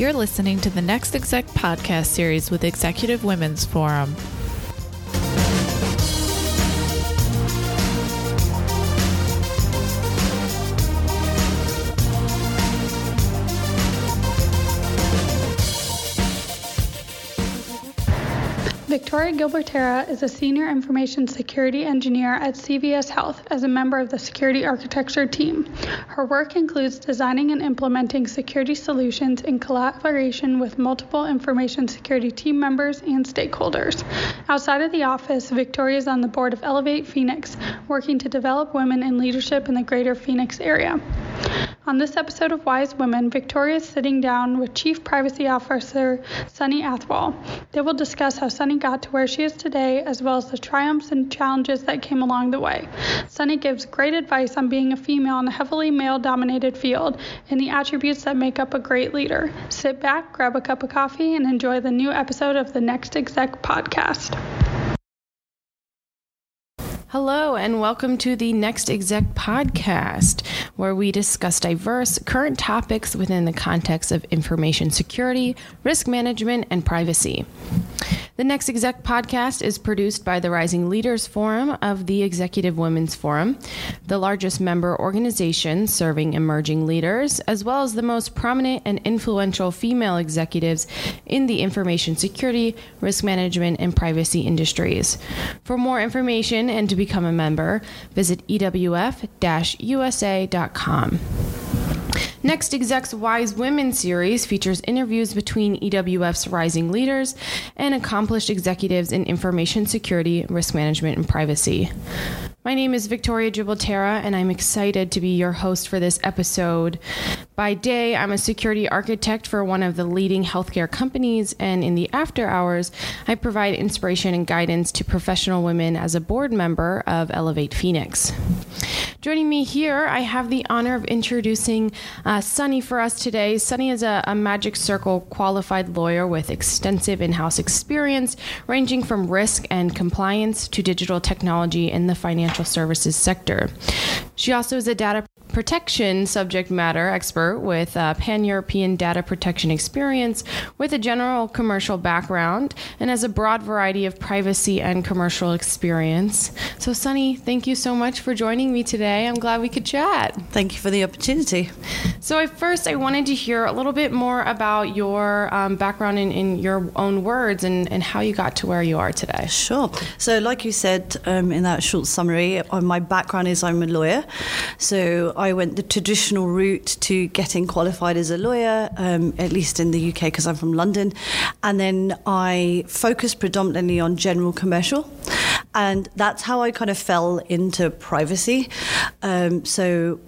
You're listening to the Next Exec podcast series with Executive Women's Forum. Victoria Gilbertera is a senior information security engineer at CVS Health as a member of the security architecture team. Her work includes designing and implementing security solutions in collaboration with multiple information security team members and stakeholders. Outside of the office, Victoria is on the board of Elevate Phoenix, working to develop women in leadership in the greater Phoenix area. On this episode of Wise Women, Victoria is sitting down with Chief Privacy Officer Sunny Athwal. They will discuss how Sunny got to where she is today, as well as the triumphs and challenges that came along the way. Sunny gives great advice on being a female in a heavily male dominated field and the attributes that make up a great leader. Sit back, grab a cup of coffee, and enjoy the new episode of the Next Exec podcast. Hello, and welcome to the Next Exec podcast, where we discuss diverse current topics within the context of information security, risk management, and privacy. The Next Exec podcast is produced by the Rising Leaders Forum of the Executive Women's Forum, the largest member organization serving emerging leaders, as well as the most prominent and influential female executives in the information security, risk management, and privacy industries. For more information and to become a member, visit ewf usa.com. Next Exec's Wise Women series features interviews between EWF's rising leaders and accomplished executives in information security, risk management, and privacy. My name is Victoria Gibraltera, and I'm excited to be your host for this episode. By day, I'm a security architect for one of the leading healthcare companies, and in the after hours, I provide inspiration and guidance to professional women as a board member of Elevate Phoenix. Joining me here, I have the honor of introducing uh, Sunny for us today. Sunny is a, a Magic Circle qualified lawyer with extensive in house experience, ranging from risk and compliance to digital technology in the financial financial services sector. She also is a data protection subject matter expert with pan European data protection experience with a general commercial background and has a broad variety of privacy and commercial experience. So, Sunny, thank you so much for joining me today. I'm glad we could chat. Thank you for the opportunity. So, first, I wanted to hear a little bit more about your um, background in, in, your own words and, and how you got to where you are today. Sure. So, like you said um, in that short summary, uh, my background is I'm a lawyer. So, I went the traditional route to getting qualified as a lawyer, um, at least in the UK because I'm from London. And then I focused predominantly on general commercial. And that's how I kind of fell into privacy. Um, so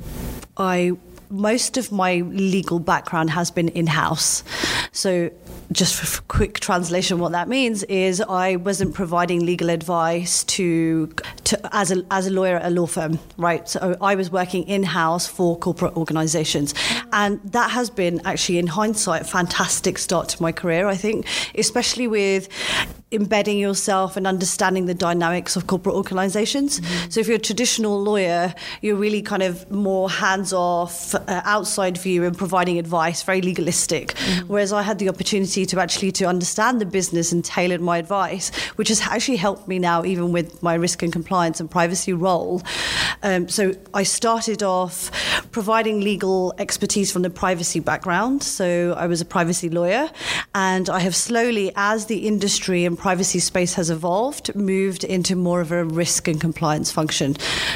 I most of my legal background has been in house. So just for quick translation, what that means is I wasn't providing legal advice to, to as a as a lawyer at a law firm, right? So I was working in house for corporate organisations, and that has been actually, in hindsight, a fantastic start to my career. I think, especially with embedding yourself and understanding the dynamics of corporate organizations. Mm-hmm. So if you're a traditional lawyer, you're really kind of more hands off, uh, outside view and providing advice, very legalistic. Mm-hmm. Whereas I had the opportunity to actually to understand the business and tailor my advice, which has actually helped me now even with my risk and compliance and privacy role. Um, so I started off providing legal expertise from the privacy background. So I was a privacy lawyer and I have slowly as the industry and privacy space has evolved, moved into more of a risk and compliance function.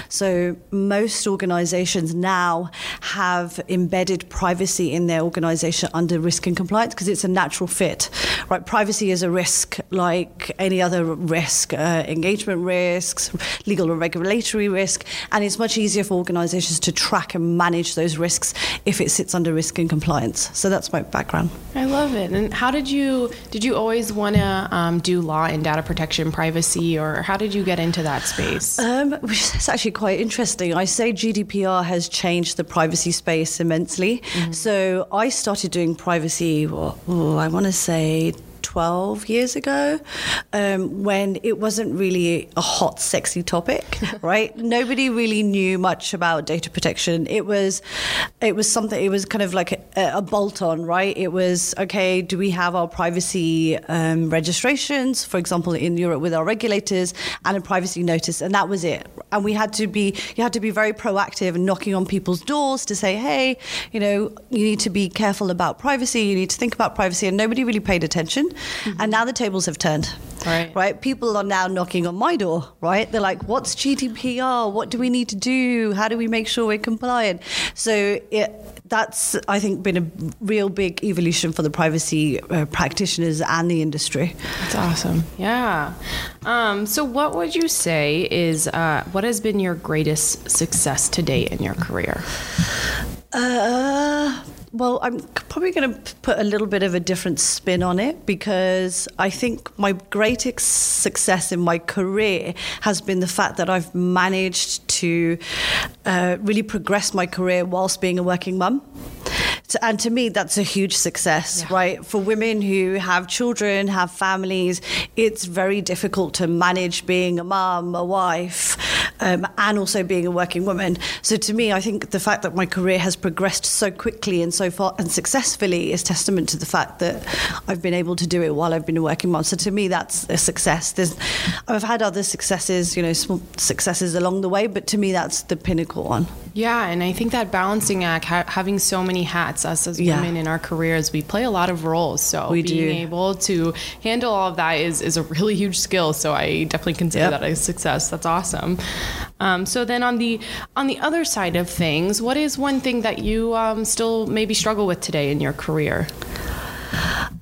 So most organizations now have embedded privacy in their organization under risk and compliance because it's a natural fit. Right, privacy is a risk like any other risk, uh, engagement risks, legal or regulatory risk, and it's much easier for organizations to track and manage those risks if it sits under risk and compliance. So that's my background. I love it. And how did you did you always want to um, do law and data protection, privacy, or how did you get into that space? Um, which is actually quite interesting. I say GDPR has changed the privacy space immensely. Mm-hmm. So I started doing privacy, well, oh, I want to say 12 years ago um, when it wasn't really a hot, sexy topic, right? Nobody really knew much about data protection. It was, it was something, it was kind of like a, a bolt on, right? It was, okay, do we have our privacy um, registrations, for example, in Europe with our regulators and a privacy notice? And that was it. And we had to be, you had to be very proactive and knocking on people's doors to say, hey, you know, you need to be careful about privacy, you need to think about privacy. And nobody really paid attention. Mm-hmm. And now the tables have turned. Right. right. People are now knocking on my door, right? They're like, what's GDPR? What do we need to do? How do we make sure we're compliant? So it, that's, I think, been a real big evolution for the privacy uh, practitioners and the industry. That's awesome. Yeah. Um, so, what would you say is uh, what has been your greatest success to date in your career? Uh, well, I'm probably going to put a little bit of a different spin on it because I think my greatest success in my career has been the fact that I've managed to uh, really progress my career whilst being a working mum and to me, that's a huge success, yeah. right? For women who have children, have families, it's very difficult to manage being a mum, a wife, um, and also being a working woman. So to me, I think the fact that my career has progressed so quickly and so far and successfully is testament to the fact that I've been able to do it while I've been a working mom. So to me, that's a success. There's, I've had other successes, you know, small successes along the way, but to me, that's the pinnacle one. Yeah, and I think that balancing act, ha- having so many hats, us as women in our careers, we play a lot of roles. So we being do. able to handle all of that is, is a really huge skill. So I definitely consider yep. that a success. That's awesome. Um, so then on the on the other side of things, what is one thing that you um, still maybe struggle with today in your career?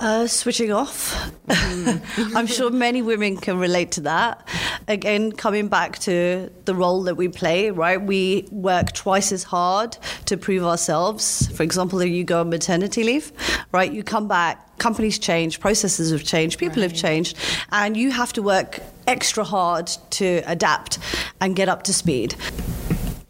Uh, switching off. Mm. I'm sure many women can relate to that. Again, coming back to the role that we play, right? We work twice as hard to prove ourselves. For example, if you go on maternity leave, right? You come back, companies change, processes have changed, people right. have changed, and you have to work extra hard to adapt and get up to speed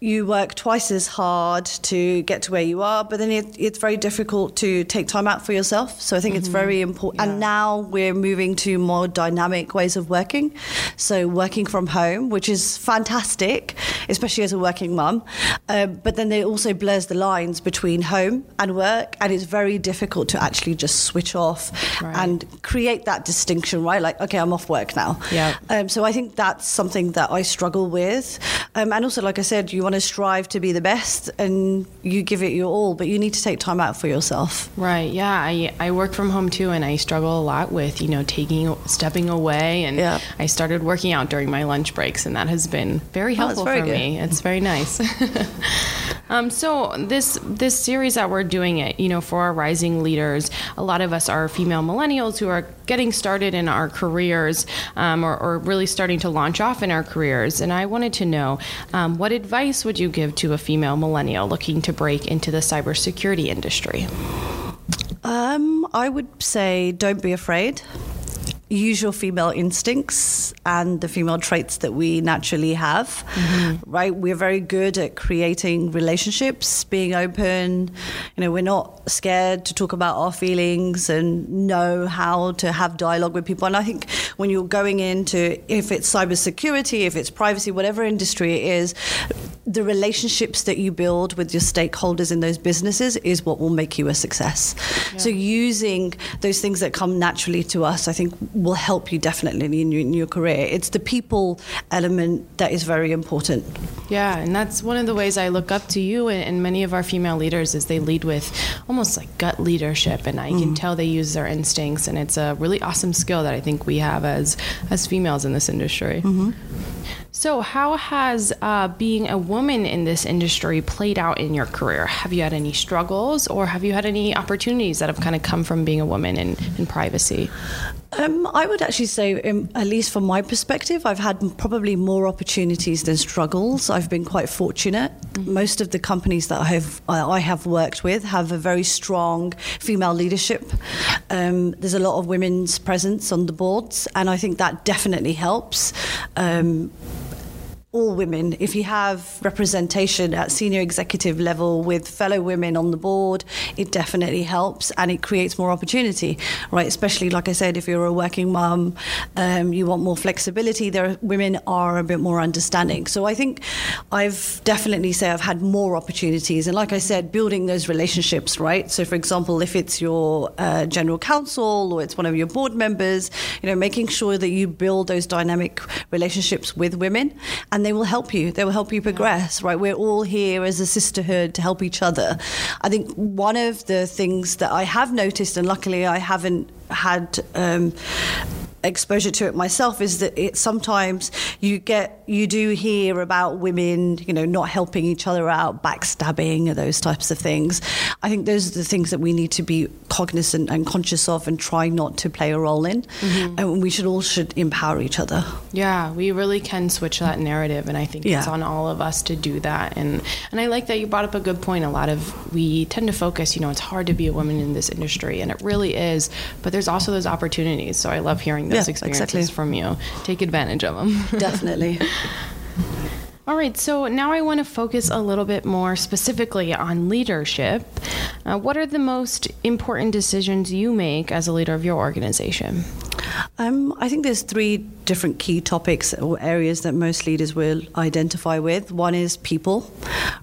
you work twice as hard to get to where you are, but then it, it's very difficult to take time out for yourself. So I think mm-hmm. it's very important. Yeah. And now we're moving to more dynamic ways of working. So working from home, which is fantastic, especially as a working mum. Um, but then it also blurs the lines between home and work, and it's very difficult to actually just switch off right. and create that distinction, right? Like, okay, I'm off work now. Yeah. Um, so I think that's something that I struggle with. Um, and also, like I said, you want to strive to be the best and you give it your all, but you need to take time out for yourself. Right. Yeah. I, I work from home too, and I struggle a lot with, you know, taking, stepping away. And yeah. I started working out during my lunch breaks, and that has been very oh, helpful oh, very for good. me. It's very nice. um, so this, this series that we're doing it, you know, for our rising leaders, a lot of us are female millennials who are getting started in our careers um, or, or, really starting to launch off in our careers. And I wanted to know um, what advice would you give to a female millennial looking to break into the cybersecurity industry? Um, I would say don't be afraid use your female instincts and the female traits that we naturally have, mm-hmm. right? We're very good at creating relationships, being open. You know, we're not scared to talk about our feelings and know how to have dialogue with people. And I think when you're going into, if it's cybersecurity, if it's privacy, whatever industry it is, the relationships that you build with your stakeholders in those businesses is what will make you a success. Yeah. So using those things that come naturally to us, I think will help you definitely in your, in your career. It's the people element that is very important. Yeah, and that's one of the ways I look up to you and, and many of our female leaders is they lead with almost like gut leadership, and I mm. can tell they use their instincts, and it's a really awesome skill that I think we have as as females in this industry. Mm-hmm. So, how has uh, being a woman in this industry played out in your career? Have you had any struggles or have you had any opportunities that have kind of come from being a woman in, in privacy? Um, I would actually say, um, at least from my perspective, I've had probably more opportunities than struggles. I've been quite fortunate. Mm-hmm. Most of the companies that I have I have worked with have a very strong female leadership. Um, there's a lot of women's presence on the boards, and I think that definitely helps. All women. If you have representation at senior executive level with fellow women on the board, it definitely helps and it creates more opportunity, right? Especially, like I said, if you're a working mum, um, you want more flexibility. There, are, women are a bit more understanding. So I think I've definitely say I've had more opportunities, and like I said, building those relationships, right? So, for example, if it's your uh, general counsel or it's one of your board members, you know, making sure that you build those dynamic relationships with women and they will help you. They will help you progress, right? We're all here as a sisterhood to help each other. I think one of the things that I have noticed, and luckily I haven't had. Um, exposure to it myself is that it sometimes you get you do hear about women you know not helping each other out backstabbing those types of things. I think those are the things that we need to be cognizant and conscious of and try not to play a role in. Mm-hmm. and we should all should empower each other. Yeah we really can switch that narrative and i think yeah. it's on all of us to do that. And and i like that you brought up a good point. A lot of we tend to focus you know it's hard to be a woman in this industry and it really is but there's also those opportunities. So i love hearing those yeah, experiences exactly. from you. Take advantage of them. Definitely. All right, so now I want to focus a little bit more specifically on leadership. Uh, what are the most important decisions you make as a leader of your organization? Um, I think there's three different key topics or areas that most leaders will identify with. One is people,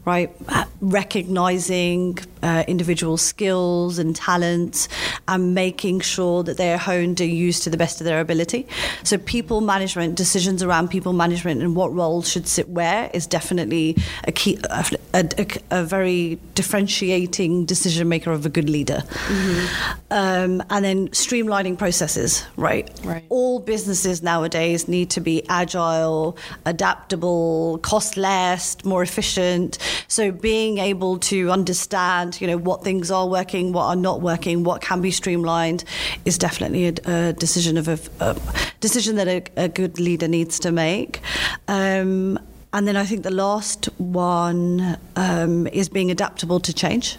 right? Recognizing uh, individual skills and talents and making sure that they're honed and used to the best of their ability. So, people management, decisions around people management and what role should sit where is definitely a key, a, a, a very differentiating decision maker of a good leader. Mm-hmm. Um, and then streamlining processes, right? Right. All businesses nowadays need to be agile, adaptable, cost less, more efficient. So being able to understand, you know, what things are working, what are not working, what can be streamlined, is definitely a, a decision of a, a, decision that a, a, good leader needs to make. Um, and then I think the last one um, is being adaptable to change.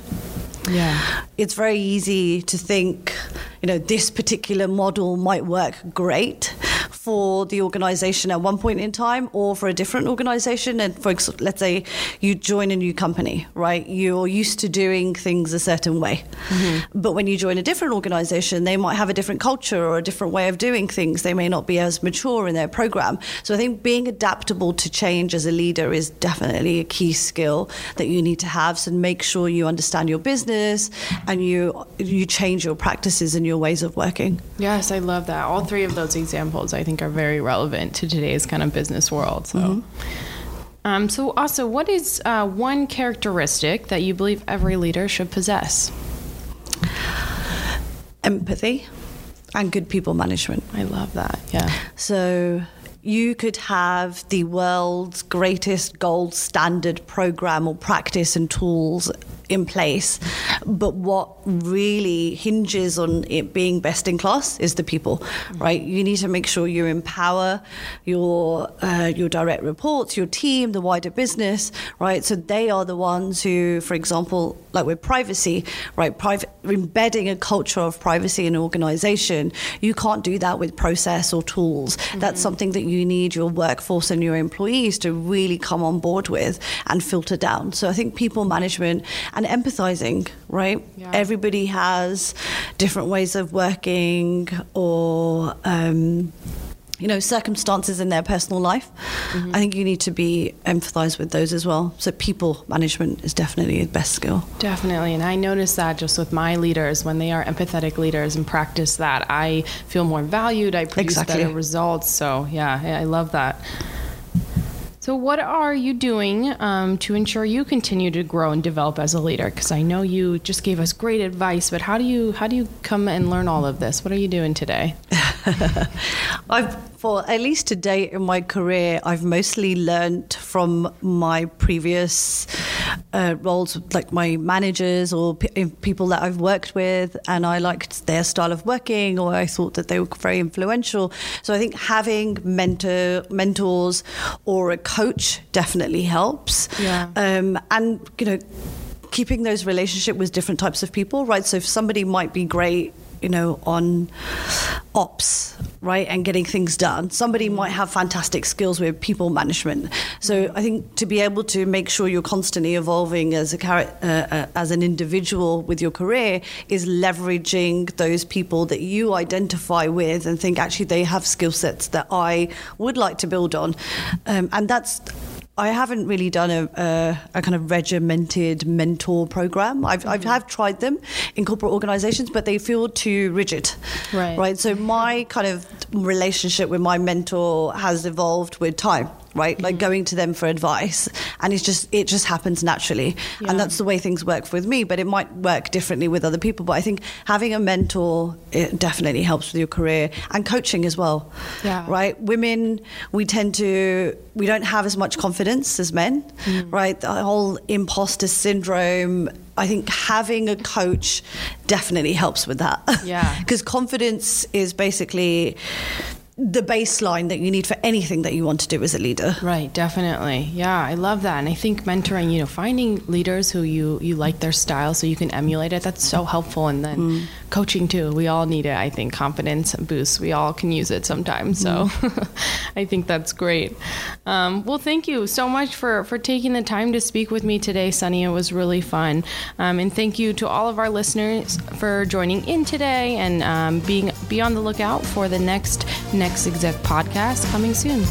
Yeah. It's very easy to think, you know, this particular model might work great for the organization at one point in time or for a different organization. And for let's say you join a new company, right? You're used to doing things a certain way. Mm-hmm. But when you join a different organization, they might have a different culture or a different way of doing things. They may not be as mature in their program. So I think being adaptable to change as a leader is definitely a key skill that you need to have. So make sure you understand your business and you you change your practices and your ways of working. Yes, I love that. All three of those examples I think are very relevant to today's kind of business world. So. Mm-hmm. Um, so, also, what is uh, one characteristic that you believe every leader should possess? Empathy and good people management. I love that. Yeah. So, you could have the world's greatest gold standard program or practice and tools in place. But what really hinges on it being best in class is the people, right? You need to make sure you empower your uh, your direct reports, your team, the wider business, right? So they are the ones who, for example, like with privacy, right? Private embedding a culture of privacy in an organization, you can't do that with process or tools. Mm-hmm. That's something that you need your workforce and your employees to really come on board with and filter down. So I think people management and empathizing, right? Yeah. Everybody has different ways of working or um, you know, circumstances in their personal life. Mm-hmm. I think you need to be empathized with those as well. So people management is definitely the best skill. Definitely. And I notice that just with my leaders, when they are empathetic leaders and practice that, I feel more valued. I produce exactly. better results. So yeah, I love that. So, what are you doing um, to ensure you continue to grow and develop as a leader? Because I know you just gave us great advice, but how do you how do you come and learn all of this? What are you doing today? I've for at least to date in my career, I've mostly learned from my previous uh, roles, like my managers or p- people that I've worked with, and I liked their style of working, or I thought that they were very influential. So I think having mentor mentors or a coach definitely helps. Yeah. Um, and you know keeping those relationship with different types of people, right? So if somebody might be great you know, on ops, right, and getting things done. Somebody might have fantastic skills with people management. So I think to be able to make sure you're constantly evolving as a uh, uh, as an individual with your career is leveraging those people that you identify with and think actually they have skill sets that I would like to build on, um, and that's I haven't really done a, a, a, kind of regimented mentor program. I've, mm-hmm. I've have tried them in corporate organizations, but they feel too rigid. Right. Right. So my kind of relationship with my mentor has evolved with time right? Mm-hmm. Like going to them for advice, and it's just it just happens naturally, yeah. and that's the way things work with me. But it might work differently with other people. But I think having a mentor it definitely helps with your career and coaching as well. Yeah. Right. Women, we tend to we don't have as much confidence as men, mm. right? The whole imposter syndrome. I think having a coach definitely helps with that. Yeah. Because confidence is basically the baseline that you need for anything that you want to do as a leader. Right, definitely. Yeah, I love that. And I think mentoring, you know, finding leaders who you you like their style so you can emulate it, that's so helpful. And then mm. Coaching too. We all need it, I think, confidence boost. We all can use it sometimes. So mm. I think that's great. Um, well, thank you so much for for taking the time to speak with me today, Sunny. It was really fun. Um, and thank you to all of our listeners for joining in today and um, being be on the lookout for the next next exec podcast coming soon.